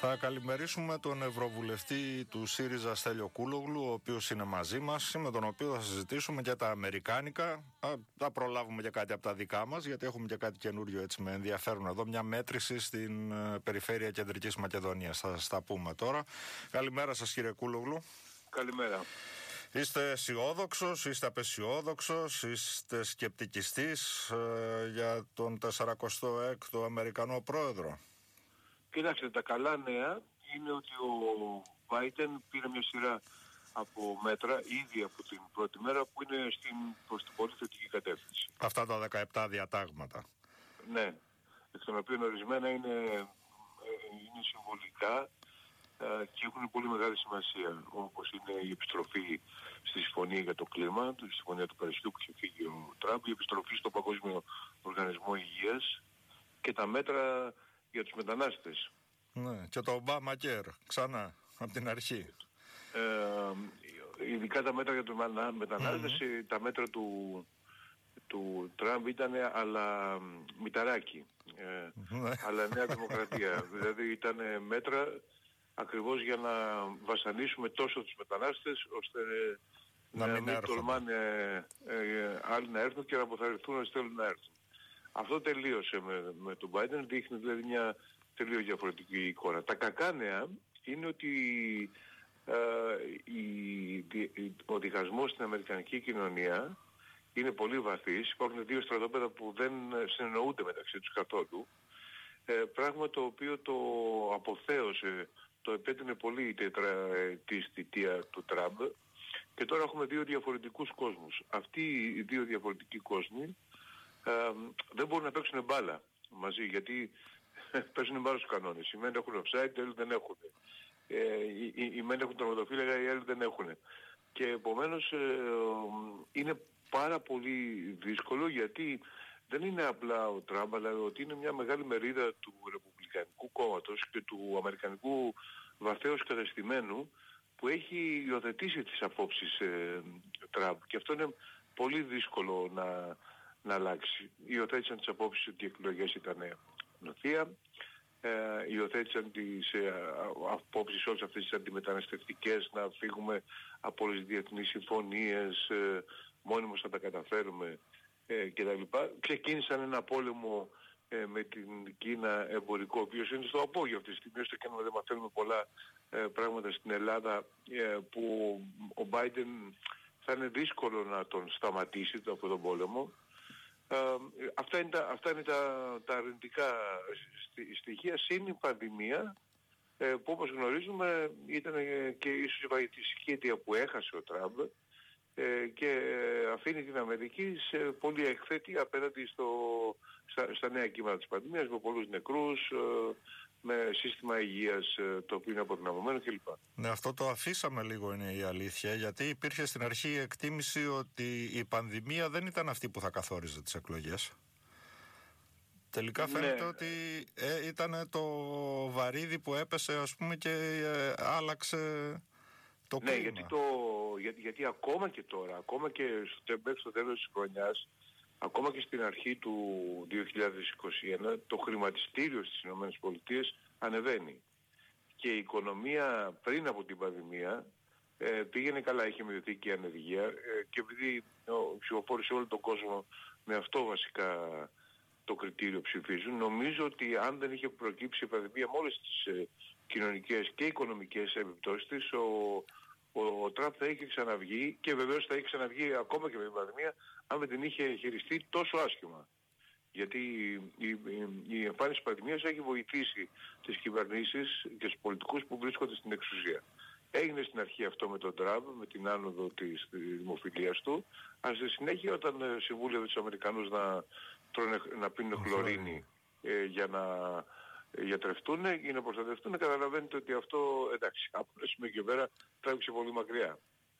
Θα καλημερίσουμε τον Ευρωβουλευτή του ΣΥΡΙΖΑ Στέλιο Κούλογλου, ο οποίος είναι μαζί μας, με τον οποίο θα συζητήσουμε και τα Αμερικάνικα. Θα προλάβουμε και κάτι από τα δικά μας, γιατί έχουμε και κάτι καινούριο έτσι με ενδιαφέρον εδώ. Μια μέτρηση στην ε, περιφέρεια Κεντρικής Μακεδονίας. Θα σας τα πούμε τώρα. Καλημέρα σας, κύριε Κούλογλου. Καλημέρα. Είστε αισιόδοξος, είστε απεσιόδοξος, είστε σκεπτικιστής ε, για τον 46ο Αμερικανό πρόεδρο; Κοιτάξτε, τα καλά νέα είναι ότι ο Βάιτεν πήρε μια σειρά από μέτρα ήδη από την πρώτη μέρα που είναι στην, προς την πολύ θετική κατεύθυνση. Αυτά τα 17 διατάγματα. Ναι, εκ των οποίων ορισμένα είναι, ε, είναι συμβολικά ε, και έχουν πολύ μεγάλη σημασία όπως είναι η επιστροφή στη συμφωνία για το κλίμα, τη συμφωνία του Παρισιού που είχε φύγει ο Τραμπ, η επιστροφή στο Παγκόσμιο Οργανισμό Υγείας και τα μέτρα για τους μετανάστες. Ναι, και το Ομπάμα Κέρ, ξανά, από την αρχή. Ε, ειδικά τα μέτρα για τους μεταναστες τα μέτρα του, του Τραμπ ήταν αλλά μηταράκι, ε, ναι. αλλά νέα δημοκρατία. δηλαδή ήταν μέτρα ακριβώς για να βασανίσουμε τόσο τους μετανάστες ώστε να, να μην, τολμάνε ε, άλλοι να έρθουν και να αποθαρρυνθούν να στέλνουν να έρθουν. Αυτό τελείωσε με, με τον Biden, δείχνει δηλαδή μια τελείως διαφορετική εικόνα. Τα κακά νέα είναι ότι ε, η, ο διχασμός στην Αμερικανική κοινωνία είναι πολύ βαθύς. Υπάρχουν δύο στρατόπεδα που δεν συνεννοούνται μεταξύ τους καθόλου. Ε, πράγμα το οποίο το αποθέωσε, το επέτεινε πολύ η τετραετής θητεία του Τραμπ και τώρα έχουμε δύο διαφορετικούς κόσμους. Αυτοί οι δύο διαφορετικοί κόσμοι ε, δεν μπορούν να παίξουν μπάλα μαζί γιατί παίζουν μπάλα στους κανόνες. Οι μεν έχουν offside, οι άλλοι δεν έχουν. Ε, οι, οι, οι μεν έχουν τερματοφύλακα, οι άλλοι δεν έχουν. Και επομένως ε, είναι πάρα πολύ δύσκολο γιατί δεν είναι απλά ο Τραμπ, αλλά ότι είναι μια μεγάλη μερίδα του Ρεπουμπλικανικού κόμματος και του Αμερικανικού βαθέως κατεστημένου που έχει υιοθετήσει τις απόψεις ε, Τραμπ. Και αυτό είναι πολύ δύσκολο να, να αλλάξει. Υιοθέτησαν τις απόψεις ότι οι εκλογές ήταν νοθεία, ε, υιοθέτησαν τις ε, απόψεις όλες αυτές τις αντιμεταναστευτικές να φύγουμε από όλες τις διεθνείς συμφωνίες, ε, μόνοι μας θα τα καταφέρουμε ε, κτλ. Ξεκίνησαν ένα πόλεμο ε, με την Κίνα εμπορικό, ο οποίος είναι στο απόγειο αυτή τη στιγμή, ώστε και να δεν μαθαίνουμε πολλά ε, πράγματα στην Ελλάδα ε, που ο Biden θα είναι δύσκολο να τον σταματήσει από τον πόλεμο. Ε, αυτά είναι τα, αυτά είναι τα, τα αρνητικά στοιχεία, συν η πανδημία, ε, που όπως γνωρίζουμε ήταν και ίσως η βαϊτιστική αιτία που έχασε ο Τραμπ ε, και αφήνει την Αμερική σε πολύ εκθέτη απέναντι στο, στα, στα νέα κύματα της πανδημίας με πολλούς νεκρούς, με σύστημα υγείας ε, το οποίο είναι αποδυναμωμένο κλπ. Ναι, αυτό το αφήσαμε λίγο είναι η αλήθεια, γιατί υπήρχε στην αρχή η εκτίμηση ότι η πανδημία δεν ήταν αυτή που θα καθόριζε τις εκλογές. Τελικά ναι. φαίνεται ότι ε, ήταν το βαρύδι που έπεσε ας πούμε και ε, άλλαξε το ναι, Γιατί, το, γιατί, γιατί ακόμα και τώρα, ακόμα και στο, στο τέλος της χρονιάς ακόμα και στην αρχή του 2021 το χρηματιστήριο στις ΗΠΑ ανεβαίνει. Και η οικονομία πριν από την πανδημία ε, πήγαινε καλά, είχε μειωθεί και η ανεργία ε, και επειδή ο ψηφοφόροι σε όλο τον κόσμο με αυτό βασικά το κριτήριο ψηφίζουν, νομίζω ότι αν δεν είχε προκύψει η πανδημία με όλες τις ε, κοινωνικές και οικονομικές επιπτώσεις της, ο, ο, ο Τραμπ θα είχε ξαναβγεί και βεβαίως θα είχε ξαναβγεί ακόμα και με την πανδημία αν δεν την είχε χειριστεί τόσο άσχημα. Γιατί η, η, η εμφάνιση της πανδημίας έχει βοηθήσει τις κυβερνήσεις και τους πολιτικούς που βρίσκονται στην εξουσία. Έγινε στην αρχή αυτό με τον Τραμπ, με την άνοδο της δημοφιλίας του, αλλά στη συνέχεια όταν ε, συμβούλευε τους Αμερικανούς να, τρώνε, να πίνουν χλωρίνη ε, για να γιατρευτούν ή να προστατευτούν, καταλαβαίνετε ότι αυτό εντάξει από ένα σημείο και πέρα τράβηξε πολύ μακριά.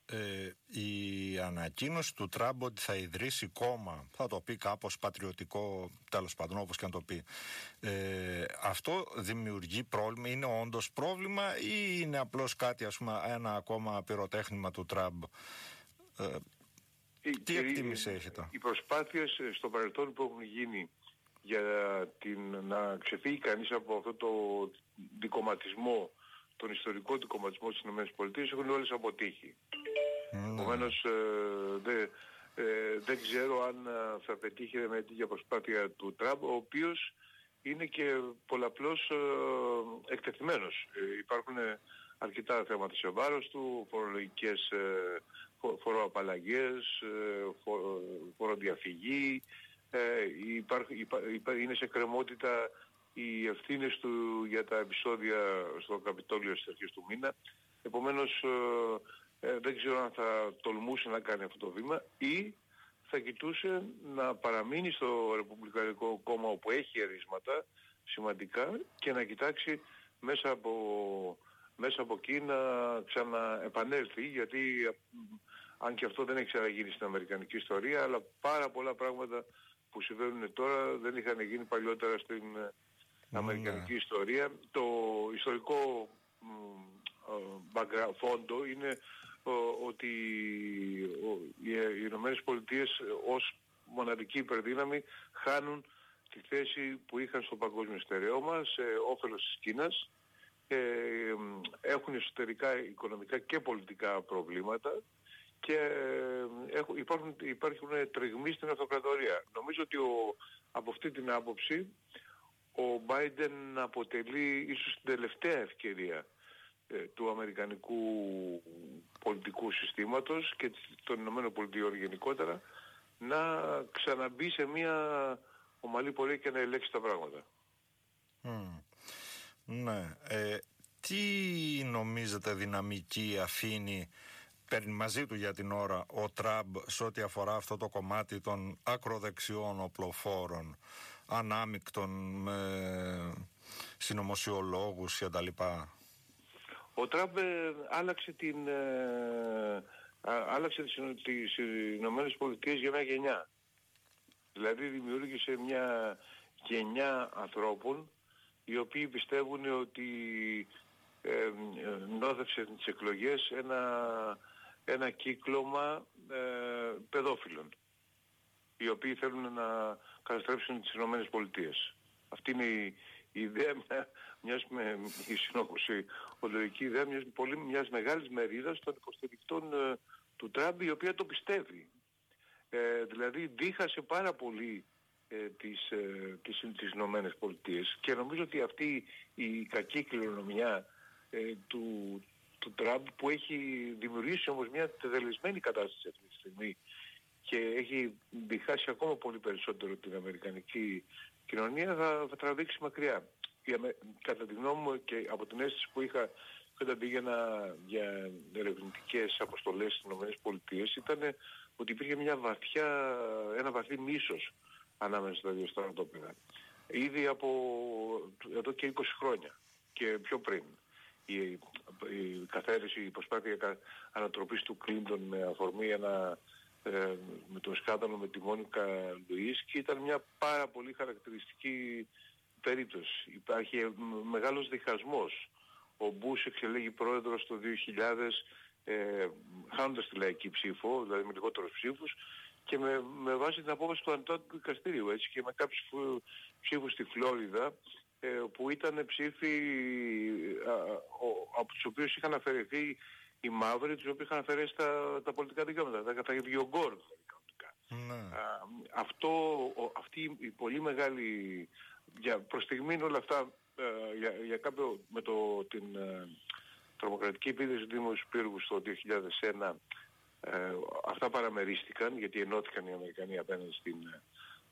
Ε, η ανακοίνωση του Τραμπ ότι θα ιδρύσει κόμμα, θα το πει κάπως πατριωτικό, τέλος πάντων όπως και να το πει, ε, αυτό δημιουργεί πρόβλημα, είναι όντως πρόβλημα ή είναι απλώς κάτι ας πούμε ένα ακόμα πυροτέχνημα του Τραμπ; Ε, τι εκτίμηση έχετε; Οι προσπάθειες στο παρελθόν που έχουν γίνει για την, να ξεφύγει κανείς από αυτό το δικοματισμό, τον ιστορικό δικοματισμό στις ΗΠΑ έχουν όλες αποτύχει. Mm. Επομένως ε, ε, δεν ξέρω αν ε, θα πετύχει με τέτοια προσπάθεια του Τραμπ, ο οποίος είναι και πολλαπλώς ε, εκτεθειμένος. Ε, υπάρχουν αρκετά θέματα σε βάρος του, φορολογικές ε, φοροαπαλλαγές, φοροδιαφυγή, είναι σε κρεμότητα οι ευθύνες του για τα επεισόδια στο Καπιτόλιο στις αρχές του μήνα. Επομένως ε, δεν ξέρω αν θα τολμούσε να κάνει αυτό το βήμα ή θα κοιτούσε να παραμείνει στο Ρεπουμπλικανικό κόμμα όπου έχει ερίσματα σημαντικά και να κοιτάξει μέσα από, μέσα από εκεί να ξαναεπανέλθει γιατί αν και αυτό δεν έχει ξαναγίνει στην Αμερικανική ιστορία αλλά πάρα πολλά πράγματα που συμβαίνουν τώρα δεν είχαν γίνει παλιότερα στην ναι. Αμερικανική ιστορία. Το ιστορικό φόντο είναι ότι οι Ηνωμένες Πολιτείες ως μοναδική υπερδύναμη χάνουν τη θέση που είχαν στο παγκόσμιο στερεώμα σε όφελος της Κίνας ε, έχουν εσωτερικά οικονομικά και πολιτικά προβλήματα και έχουν, υπάρχουν, υπάρχουν τριγμοί στην αυτοκρατορία. Νομίζω ότι ο, από αυτή την άποψη ο Biden αποτελεί ίσως την τελευταία ευκαιρία ε, του αμερικανικού πολιτικού συστήματος και των Ηνωμένων Πολιτειών γενικότερα να ξαναμπεί σε μια ομαλή πορεία και να ελέγξει τα πράγματα. Ναι. Ε, τι νομίζετε δυναμική αφήνει παίρνει μαζί του για την ώρα ο Τραμπ σε ό,τι αφορά αυτό το κομμάτι των ακροδεξιών οπλοφόρων ανάμεικτων με συνωμοσιολόγους και τα λοιπά. Ο Τραμπ ε, άλλαξε, την, ε, άλλαξε τις, τις Ηνωμένες Πολιτείες για μια γενιά. Δηλαδή δημιούργησε μια γενιά ανθρώπων οι οποίοι πιστεύουν ότι ε, ε νόδευσε τις εκλογές ένα, ένα κύκλωμα ε, παιδόφιλων οι οποίοι θέλουν να καταστρέψουν τις Ηνωμένες Πολιτείες. Αυτή είναι η, η ιδέα μιας, με, η συνόχωση, ολογική ιδέα μιας, πολύ, μιας μεγάλης μερίδας των υποστηρικτών ε, του Τραμπ η οποία το πιστεύει. Ε, δηλαδή δίχασε πάρα πολύ ε, τις, ε, τις, τις Ηνωμένες Πολιτείες και νομίζω ότι αυτή η κακή κληρονομιά ε, του, του Τραμπ που έχει δημιουργήσει όμως μια τεδελισμένη κατάσταση αυτή τη στιγμή και έχει διχάσει ακόμα πολύ περισσότερο την Αμερικανική κοινωνία θα, θα τραβήξει μακριά. Κατά τη γνώμη μου και από την αίσθηση που είχα όταν πήγαινα για ερευνητικές αποστολές στις ΗΠΑ ήταν ότι υπήρχε μια βαθιά, ένα βαθύ μίσος ανάμεσα στα δύο στρατόπεδα. Ήδη από εδώ και 20 χρόνια και πιο πριν. Η, η καθαίρεση, η προσπάθεια ανατροπής του Κλίντον με αφορμή ένα ε, με το σκάνδαλο με τη Μόνικα Λουίς και ήταν μια πάρα πολύ χαρακτηριστική περίπτωση. Υπάρχει ε, μεγάλος διχασμός. Ο Μπούς εξελέγει πρόεδρος το 2000 ε, χάνοντας τη λαϊκή ψήφο, δηλαδή με λιγότερους ψήφους και με, με βάση την απόφαση του Αντώνου Δικαστηρίου έτσι και με κάποιους ψήφους στη Φλόριδα ε, που ήταν ψήφοι ε, από τους οποίους είχαν αφαιρεθεί οι μαύροι, τους οποίους είχαν αφαιρέσει τα, τα πολιτικά δικαιώματα, τα, τα Γιογκόρ ναι. αυτό, αυτή η πολύ μεγάλη, για προς στιγμή όλα αυτά, ε, για, για κάποιο, με το, την ε, τρομοκρατική επίδεση του Δήμου Σπύργου στο 2001, ε, αυτά παραμερίστηκαν γιατί ενώθηκαν οι Αμερικανοί απέναντι στην,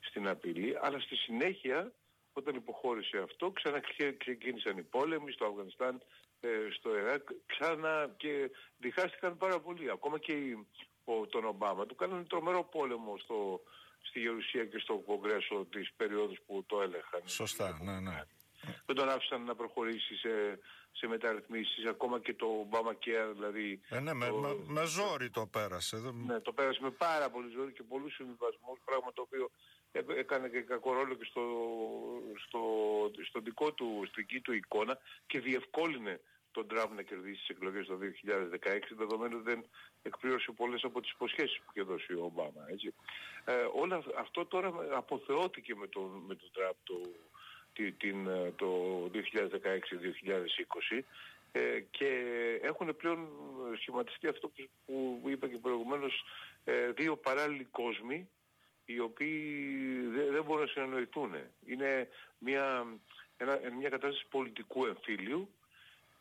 στην απειλή, αλλά στη συνέχεια όταν υποχώρησε αυτό ξαναξεκίνησαν οι πόλεμοι στο Αφγανιστάν, ε, στο Ιράκ ξανά και διχάστηκαν πάρα πολύ. Ακόμα και ο, τον Ομπάμα του κάνανε τρομερό πόλεμο στο, στη Γερουσία και στο Κογκρέσο της περίοδους που το έλεγχαν. Σωστά, ναι, ναι. Δεν τον άφησαν να προχωρήσει σε, σε μεταρρυθμίσεις, ακόμα και το Ομπάμα και δηλαδή... Ε, ναι, με, με, ζόρι το πέρασε. Ναι, το πέρασε με πάρα πολύ ζόρι και πολλούς συμβιβασμούς, πράγμα το οποίο έκανε και κακό ρόλο και στο, στο, στο δικό του, στην δική του εικόνα και διευκόλυνε τον Τραμπ να κερδίσει τις εκλογές το 2016 δεδομένου δεν εκπλήρωσε πολλές από τις υποσχέσεις που είχε δώσει ο Ομπάμα. Έτσι. Ε, όλο αυτό τώρα αποθεώθηκε με τον, με τον Τραμπ το, την, το 2016-2020 ε, και έχουν πλέον σχηματιστεί αυτό που, που είπα και προηγουμένως ε, δύο παράλληλοι κόσμοι οι οποίοι δεν, δεν μπορούν να συνεννοηθούν. Είναι μια, ένα, μια κατάσταση πολιτικού εμφύλιου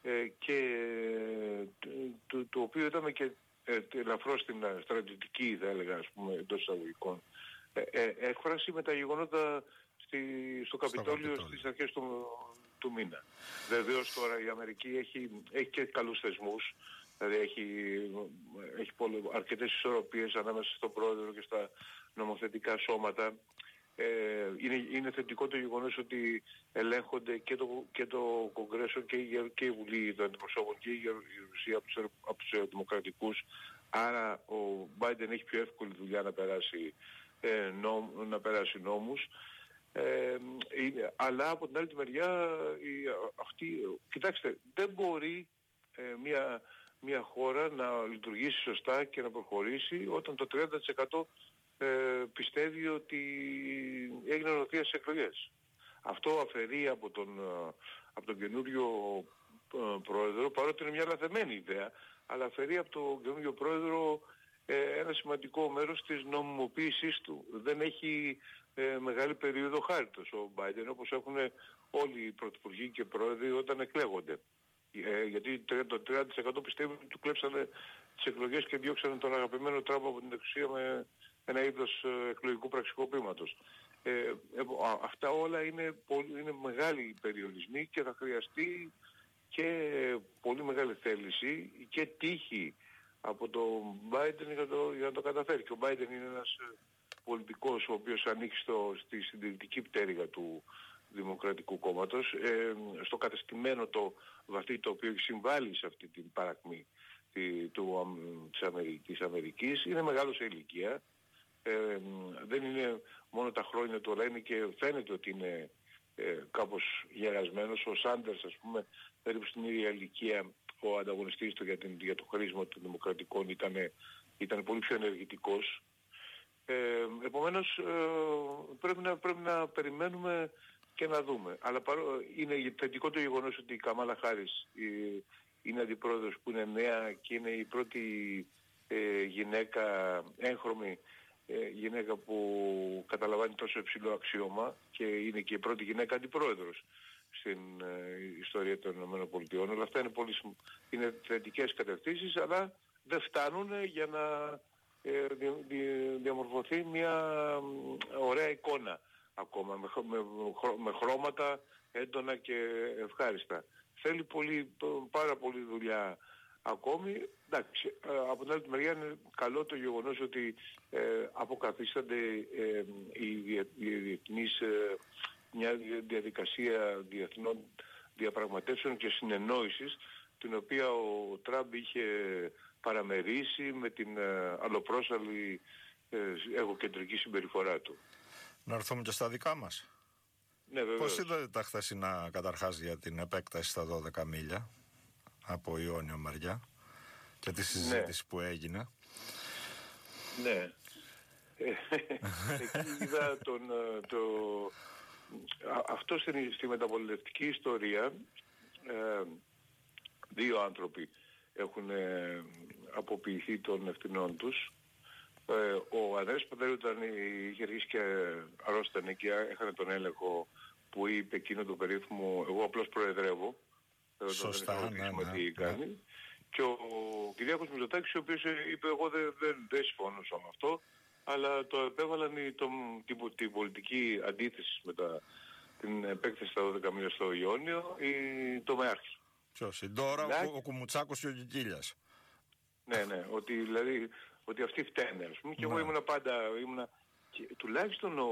ε, και το, το, οποίο είδαμε και ε, ελαφρώς στην στρατιωτική θα έλεγα ας πούμε εντός εισαγωγικών ε, ε, έκφραση με τα γεγονότα στη, στο Καπιτόλιο στις αρχές του, του μήνα. Βεβαίως τώρα η Αμερική έχει, έχει και καλούς θεσμούς Δηλαδή έχει, έχει αρκετές ισορροπίες ανάμεσα στον πρόεδρο και στα νομοθετικά σώματα. Ε, είναι, είναι θετικό το γεγονός ότι ελέγχονται και το, και το Κογκρέσο και η, και η Βουλή των Αντιπροσώπων και η Ρουσία από τους, από τους Δημοκρατικούς. Άρα ο Μπάιντεν έχει πιο εύκολη δουλειά να περάσει, ε, νόμ, να περάσει νόμους. Ε, αλλά από την άλλη μεριά η, αυτή, κοιτάξτε, δεν μπορεί ε, μια μια χώρα να λειτουργήσει σωστά και να προχωρήσει όταν το 30% ε, πιστεύει ότι έγινε νοθεία σε εκλογές. Αυτό αφαιρεί από τον, ε, από τον καινούριο ε, πρόεδρο, παρότι είναι μια λαθεμένη ιδέα, αλλά αφαιρεί από τον καινούριο πρόεδρο ένα σημαντικό μέρος της νομιμοποίησής του. Δεν έχει μεγάλη περίοδο χάριτος ο Μπάιντεν, όπως έχουν όλοι οι πρωθυπουργοί και πρόεδροι όταν εκλέγονται. Ε, γιατί το 30% πιστεύουν ότι του κλέψανε τις εκλογές και διώξανε τον αγαπημένο Τραμπ από την εξουσία με ένα είδος ε, εκλογικού πραξικοπήματος. Ε, ε αυτά όλα είναι, πολύ, είναι μεγάλοι περιορισμοί και θα χρειαστεί και πολύ μεγάλη θέληση και τύχη από τον Biden για, το, για να το καταφέρει. Και ο Biden είναι ένας ε, πολιτικός ο οποίος ανήκει στο, στη συντηρητική πτέρυγα του, Δημοκρατικού Κόμματος ε, στο κατεστημένο το βαθύ το οποίο έχει συμβάλει σε αυτή την παρακμή του, της, Αμερικής, Αμερικής είναι μεγάλο σε ηλικία. Ε, δεν είναι μόνο τα χρόνια του αλλά είναι και φαίνεται ότι είναι ε, κάπως γερασμένος. Ο Σάντερς ας πούμε περίπου στην ίδια ηλικία ο ανταγωνιστής του για, την, για το χρήσιμο των δημοκρατικών ήταν, ήταν πολύ πιο ενεργητικός. Ε, επομένως ε, πρέπει, να, πρέπει να περιμένουμε και να δούμε. Αλλά παρό... είναι θετικό το γεγονός ότι η Καμάλα Χάρης είναι αντιπρόεδρος που είναι νέα και είναι η πρώτη ε, γυναίκα έγχρωμη ε, γυναίκα που καταλαμβάνει τόσο υψηλό αξίωμα και είναι και η πρώτη γυναίκα αντιπρόεδρος στην ε, ιστορία των ΗΠΑ. Όλα αυτά είναι, πολύ, είναι θετικές κατευθύνσεις αλλά δεν φτάνουν για να ε, διαμορφωθεί μια ωραία εικόνα ακόμα με, με, με χρώματα έντονα και ευχάριστα. Θέλει πολύ, πάρα πολύ δουλειά ακόμη. Εντάξει, ε, από την άλλη μεριά είναι καλό το γεγονός ότι ε, αποκαθίστανται ε, οι, οι διεθνείς, ε, μια διαδικασία διεθνών διαπραγματεύσεων και συνεννόησης την οποία ο Τραμπ είχε παραμερίσει με την ε, αλλοπρόσαλη εγωκεντρική συμπεριφορά του. Να έρθουμε και στα δικά μας. Ναι, Πώς είδατε τα χθεσινά καταρχάς για την επέκταση στα 12 μίλια από Ιόνιο Μαριά και τη συζήτηση ναι. που έγινε; Ναι. Εκεί είδα τον, ε, το, αυτό στη, στη μεταπολιτευτική ιστορία ε, δύο άνθρωποι έχουν ε, αποποιηθεί των ευθυνών τους ε, ο Ανδρέας Παντέλου όταν είχε αρχίσει και αρρώστανε και έχανε τον έλεγχο που είπε εκείνο το περίφημο «Εγώ απλώς προεδρεύω». Ε, Σωστά, ναι, ναι, τι κάνει. Ναι. Και ο Κυριάκος Μητσοτάκης ο οποίος είπε «Εγώ δεν, δεν, δεν συμφωνούσα με αυτό» αλλά το επέβαλαν το, την, την, πολιτική αντίθεση με τα, την επέκταση στα 12 μήνες στο Ιόνιο ή το ΜΕΑΡΧΙ. Ποιος, η Ντόρα, ο, ο Κουμουτσάκος και ο Κικίλιας. Ναι, ναι, ότι δηλαδή ότι αυτοί φταίνε ας πούμε και εγώ ναι. ήμουνα πάντα, ήμουνα, και, τουλάχιστον ο,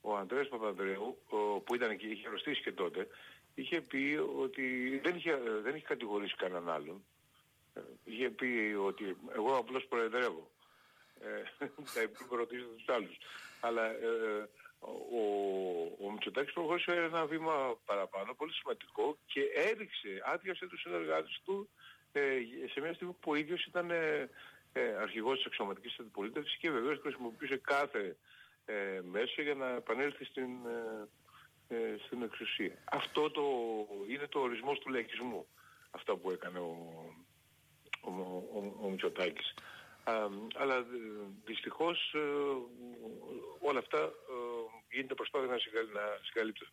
ο Ανδρέας Παπανδρέου ο, που ήταν και είχε αρρωστήσει και τότε είχε πει ότι δεν είχε, δεν είχε κατηγορήσει κανέναν άλλον. Ε, είχε πει ότι εγώ απλώς προεδρεύω. Ε, θα ρωτήσω τους άλλους. Αλλά ε, ο, ο Μητσοτάκης προχώρησε ένα βήμα παραπάνω, πολύ σημαντικό και έριξε, άδειασε τους συνεργάτες του ε, σε μια στιγμή που ο ίδιος ήταν ε, ε, αρχηγός της εξωματικής αντιπολίτευσης και βεβαίως χρησιμοποιούσε κάθε ε, μέσο για να επανέλθει στην, ε, ε, στην εξουσία. Αυτό το, είναι το ορισμός του λαϊκισμού, αυτό που έκανε ο, ο, ο, ο Μητσοτάκης. αλλά δυστυχώς όλα αυτά γίνεται προσπάθεια να συγκαλύπτουν.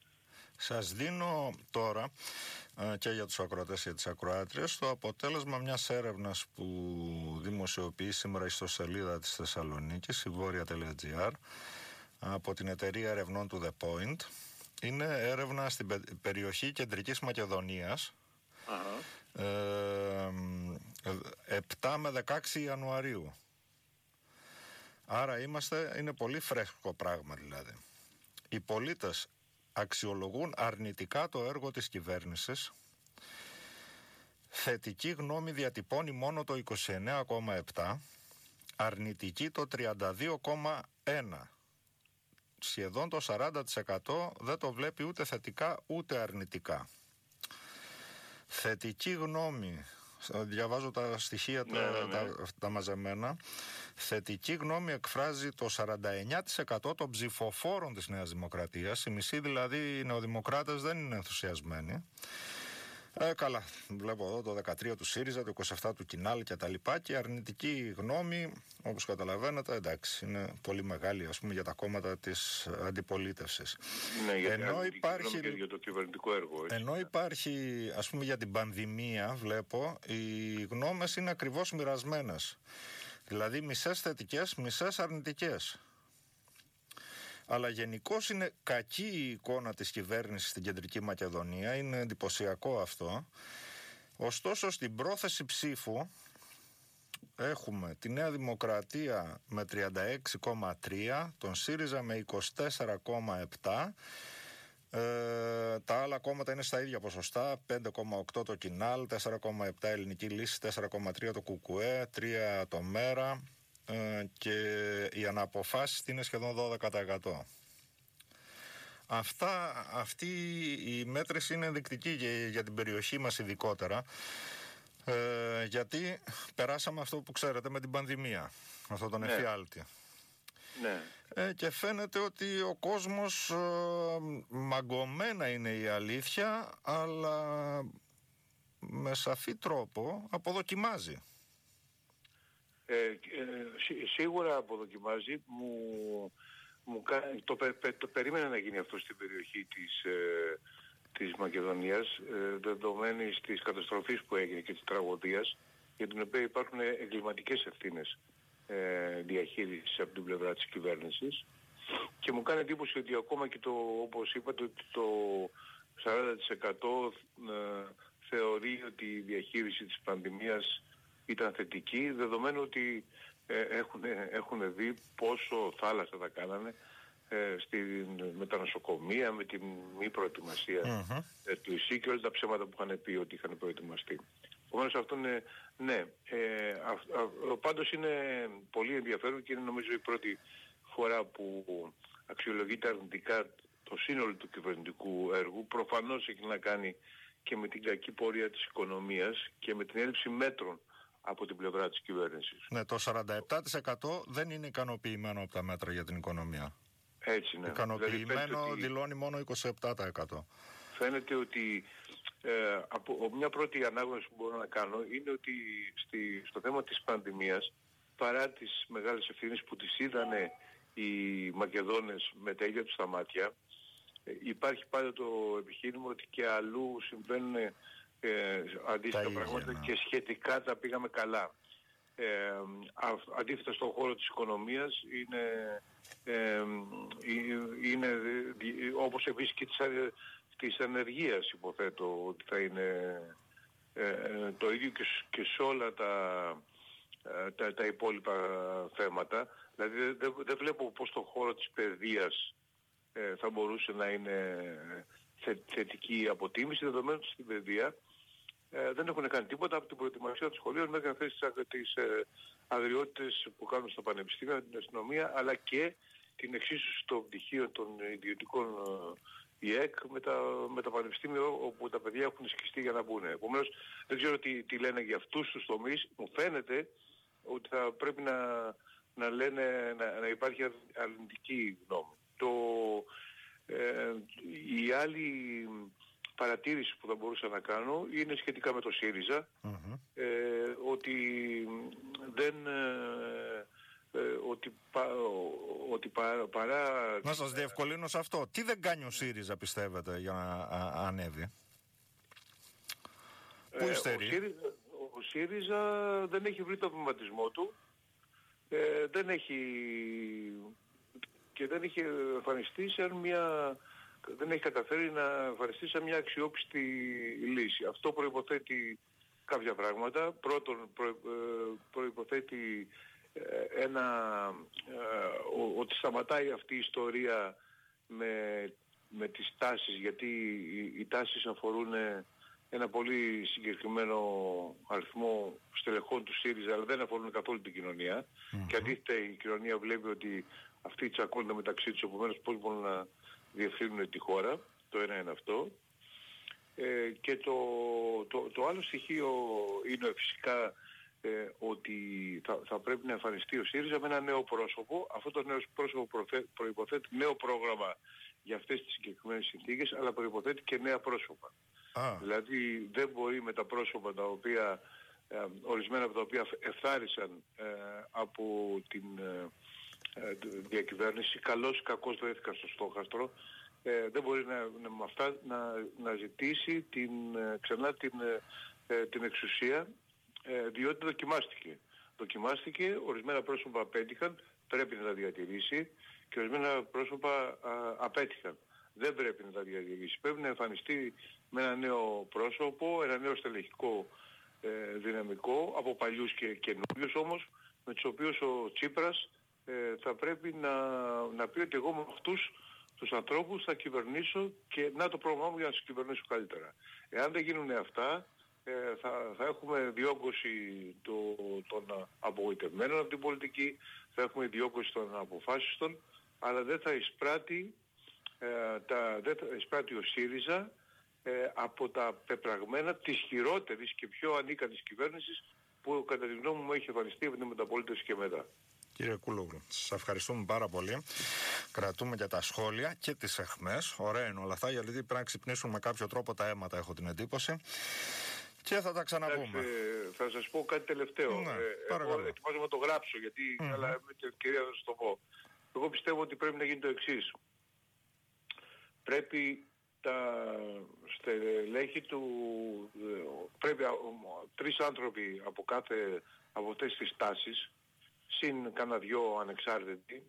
Σας δίνω τώρα ε, και για τους ακροατές και τις ακροάτριες το αποτέλεσμα μιας έρευνας που δημοσιοποιεί σήμερα η ιστοσελίδα της Θεσσαλονίκης η βόρεια.gr από την εταιρεία ερευνών του The Point. Είναι έρευνα στην περιοχή Κεντρικής Μακεδονίας. 7 ε, με 16 Ιανουαρίου. Άρα είμαστε, είναι πολύ φρέσκο πράγμα δηλαδή. Οι πολίτες αξιολογούν αρνητικά το έργο της κυβέρνησης. Θετική γνώμη διατυπώνει μόνο το 29,7, αρνητική το 32,1. Σχεδόν το 40% δεν το βλέπει ούτε θετικά ούτε αρνητικά. Θετική γνώμη διαβάζω τα στοιχεία ναι, τα, ναι, ναι. τα, μαζεμένα. Θετική γνώμη εκφράζει το 49% των ψηφοφόρων της Νέας Δημοκρατίας. Οι μισοί δηλαδή οι νεοδημοκράτες δεν είναι ενθουσιασμένοι. Ε, καλά, βλέπω εδώ το 13 του ΣΥΡΙΖΑ, το 27 του Κινάλ και τα λοιπά και η αρνητική γνώμη, όπως καταλαβαίνετε, εντάξει, είναι πολύ μεγάλη ας πούμε για τα κόμματα της αντιπολίτευσης. Ναι, για ενώ υπάρχει, για το κυβερνητικό έργο. Έτσι. Ενώ υπάρχει, ας πούμε για την πανδημία, βλέπω, οι γνώμες είναι ακριβώς μοιρασμένες. Δηλαδή μισές θετικές, μισές αρνητικές αλλά γενικώς είναι κακή η εικόνα της κυβέρνησης στην Κεντρική Μακεδονία, είναι εντυπωσιακό αυτό. Ωστόσο στην πρόθεση ψήφου έχουμε τη Νέα Δημοκρατία με 36,3, τον ΣΥΡΙΖΑ με 24,7, ε, τα άλλα κόμματα είναι στα ίδια ποσοστά 5,8 το Κινάλ 4,7 Ελληνική Λύση 4,3 το Κουκουέ 3 το Μέρα. ε, και οι αναποφάσεις είναι σχεδόν 12%. Αυτά, αυτή η μέτρηση είναι ενδεικτική για, για την περιοχή μας ειδικότερα ε, γιατί περάσαμε αυτό που ξέρετε με την πανδημία, αυτό τον ναι. εφιάλτη. Ναι. Ε, και φαίνεται ότι ο κόσμος ε, μαγκωμένα είναι η αλήθεια αλλά με σαφή τρόπο αποδοκιμάζει. Ε, ε, σίγουρα αποδοκιμάζει, μου, μου, το, το περίμενα να γίνει αυτό στην περιοχή της, ε, της Μακεδονίας, ε, δεδομένης της καταστροφής που έγινε και της τραγωδίας, για την οποία υπάρχουν εγκληματικές ευθύνες ε, διαχείρισης από την πλευρά της κυβέρνησης. Και μου κάνει εντύπωση ότι ακόμα και το, όπως είπατε, ότι το 40% ε, θεωρεί ότι η διαχείριση της πανδημίας ήταν θετική, δεδομένου ότι ε, έχουν, έχουν δει πόσο θάλασσα θα κάνανε ε, στη, με τα νοσοκομεία, με τη μη προετοιμασία ε, του ΙΣΥ και όλα τα ψέματα που είχαν πει ότι είχαν προετοιμαστεί. Επομένως αυτό είναι, ναι, ε, α, α, πάντως είναι πολύ ενδιαφέρον και είναι νομίζω η πρώτη φορά που αξιολογείται αρνητικά το σύνολο του κυβερνητικού έργου. Προφανώς έχει να κάνει και με την κακή πορεία της οικονομίας και με την έλλειψη μέτρων από την πλευρά της κυβέρνησης. Ναι, το 47% δεν είναι ικανοποιημένο από τα μέτρα για την οικονομία. Έτσι, ναι. Ικανοποιημένο δηλαδή, δηλώνει μόνο 27%. Φαίνεται ότι ε, από μια πρώτη ανάγνωση που μπορώ να κάνω είναι ότι στη, στο θέμα της πανδημίας παρά τις μεγάλες ευθύνες που τις είδανε οι Μακεδόνες με τα ίδια τους τα μάτια ε, υπάρχει πάντα το επιχείρημα ότι και αλλού συμβαίνουν ε, αντίστοιχα πράγματα και σχετικά τα πήγαμε καλά. Ε, αντίθετα στον χώρο της οικονομίας είναι, ε, είναι όπως επίσης και της, της ανεργίας υποθέτω ότι θα είναι ε, το ίδιο και, και σε όλα τα, ε, τα, τα υπόλοιπα θέματα. Δηλαδή δεν, δεν βλέπω πώς στον χώρο της παιδείας ε, θα μπορούσε να είναι θετική αποτίμηση δεδομένου ότι στην παιδεία ε, δεν έχουν κάνει τίποτα από την προετοιμασία των σχολείων μέχρι αυτές τις, τις ε, αγριότητες που κάνουν στο πανεπιστήμιο, την αστυνομία, αλλά και την εξίσωση των πτυχίων των ιδιωτικών ΙΕΚ με τα, με τα πανεπιστήμια όπου τα παιδιά έχουν σκιστεί για να μπουν. Επομένως δεν ξέρω τι, τι λένε για αυτούς τους τομείς. Μου φαίνεται ότι θα πρέπει να, να λένε να, να υπάρχει αρνητική γνώμη. Το, ε, η άλλη παρατήρηση που θα μπορούσα να κάνω είναι σχετικά με το ΣΥΡΙΖΑ ε, ότι δεν ε, ε, ότι, πα, ότι πα, παρά... Να σας διευκολύνω σε αυτό. Τι δεν κάνει ο ΣΥΡΙΖΑ πιστεύετε για να ανέβει; Πού ε, Ο ΣΥΡΙΖΑ, ο ΣΥΡΙΖΑ δεν έχει βρει το βηματισμό του. Ε, δεν έχει και δεν έχει εμφανιστεί σαν μια δεν έχει καταφέρει να εμφανιστεί σαν μια αξιόπιστη λύση. Αυτό προϋποθέτει κάποια πράγματα. Πρώτον, προ, ε, προϋποθέτει ε, ένα, ε, ότι σταματάει αυτή η ιστορία με, με τις τάσεις, γιατί οι, οι τάσεις αφορούν ένα πολύ συγκεκριμένο αριθμό στελεχών του ΣΥΡΙΖΑ, αλλά δεν αφορούν καθόλου την κοινωνια Και αντίθετα η κοινωνία βλέπει ότι αυτοί τσακώνται μεταξύ τους, επομένως πώς μπορούν να διευθύνουν τη χώρα. Το ένα είναι αυτό. Ε, και το, το, το άλλο στοιχείο είναι φυσικά ε, ότι θα, θα πρέπει να εμφανιστεί ο ΣΥΡΙΖΑ με ένα νέο πρόσωπο. Αυτό το νέο πρόσωπο προϋποθέτει νέο πρόγραμμα για αυτές τις συγκεκριμένες συνθήκες, αλλά προϋποθέτει και νέα πρόσωπα. Δηλαδή δεν μπορεί με τα πρόσωπα τα οποία, ε, ορισμένα από τα οποία ευθάρισαν ε, από την ε, διακυβέρνηση, καλώς ή κακώς βρέθηκαν στο στόχαστρο, ε, δεν μπορεί να, να, με αυτά να, να ζητήσει την, ξανά την, την εξουσία ε, διότι δοκιμάστηκε. Δοκιμάστηκε, ορισμένα πρόσωπα απέτυχαν, πρέπει να τα διατηρήσει και ορισμένα πρόσωπα απέτυχαν. Δεν πρέπει να τα διατηρήσει. Πρέπει να εμφανιστεί με ένα νέο πρόσωπο, ένα νέο στελεχικό ε, δυναμικό, από παλιούς και καινούριους όμως, με τους οποίους ο Τσίπρας ε, θα πρέπει να, να πει ότι εγώ με αυτούς τους ανθρώπους θα κυβερνήσω και να το πρόγραμμά μου για να τους κυβερνήσω καλύτερα. Εάν δεν γίνουν αυτά, ε, θα, θα έχουμε διόγκωση το, των απογοητευμένων από την πολιτική, θα έχουμε διόγκωση των αποφάσιστων, αλλά δεν θα εισπράττει, ε, τα, δεν θα εισπράττει ο ΣΥΡΙΖΑ ε, από τα πεπραγμένα της χειρότερης και πιο ανίκανης κυβέρνησης που κατά τη γνώμη μου έχει εμφανιστεί από την μεταπολίτευση και μετά. Κύριε Κούλογλου, σας ευχαριστούμε πάρα πολύ. Κρατούμε και τα σχόλια και τις εχμές. Ωραία είναι όλα αυτά, γιατί πρέπει να ξυπνήσουν με κάποιο τρόπο τα αίματα, έχω την εντύπωση. Και θα τα ξαναπούμε. Ε, θα σας πω κάτι τελευταίο. Ναι, ε, εγώ ετοιμάζομαι να το γράψω, γιατί mm-hmm. αλλά με την ευκαιρία θα σας το πω. Εγώ πιστεύω ότι πρέπει να γίνει το εξής. Πρέπει τα στελέχη του, ε, πρέπει τρεις άνθρωποι από κάθε, από αυτές τις τάσεις, συν κανένα δυο ανεξάρτητοι,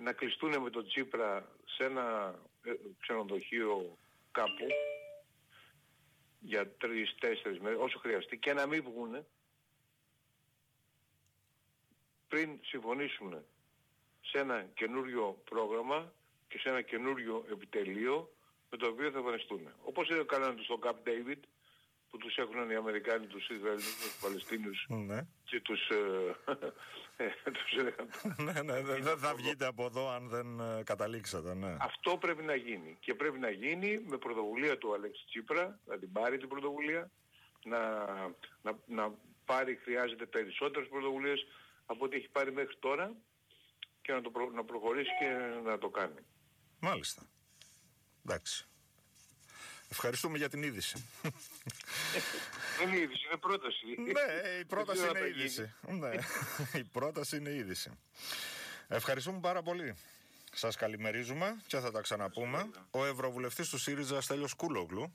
να κλειστούν με τον Τσίπρα σε ένα ε, ξενοδοχείο κάπου για τρεις-τέσσερις μέρες, όσο χρειαστεί, και να μην βγουν πριν συμφωνήσουν σε ένα καινούριο πρόγραμμα και σε ένα καινούριο επιτελείο με το οποίο θα εμφανιστούν. Όπως έκαναν στο Camp David, που τους έχουν οι Αμερικάνοι, τους Ισραηλινούς, τους Παλαιστίνιους ναι. και τους... Ε, ε τους ναι, ναι, δεν θα βγείτε από εδώ αν δεν ε, καταλήξατε. Ναι. Αυτό πρέπει να γίνει. Και πρέπει να γίνει με πρωτοβουλία του Αλέξη Τσίπρα, να την πάρει την πρωτοβουλία, να, να, να πάρει, χρειάζεται περισσότερες πρωτοβουλίες από ό,τι έχει πάρει μέχρι τώρα και να, το να προχωρήσει και να το κάνει. Μάλιστα. Εντάξει. Ευχαριστούμε για την είδηση. Δεν είναι είδηση, είναι πρόταση. Ναι, η πρόταση είναι είδηση. Ναι, η πρόταση είναι είδηση. Ευχαριστούμε πάρα πολύ. Σας καλημερίζουμε και θα τα ξαναπούμε. Ο Ευρωβουλευτής του ΣΥΡΙΖΑ Στέλιος Κούλογλου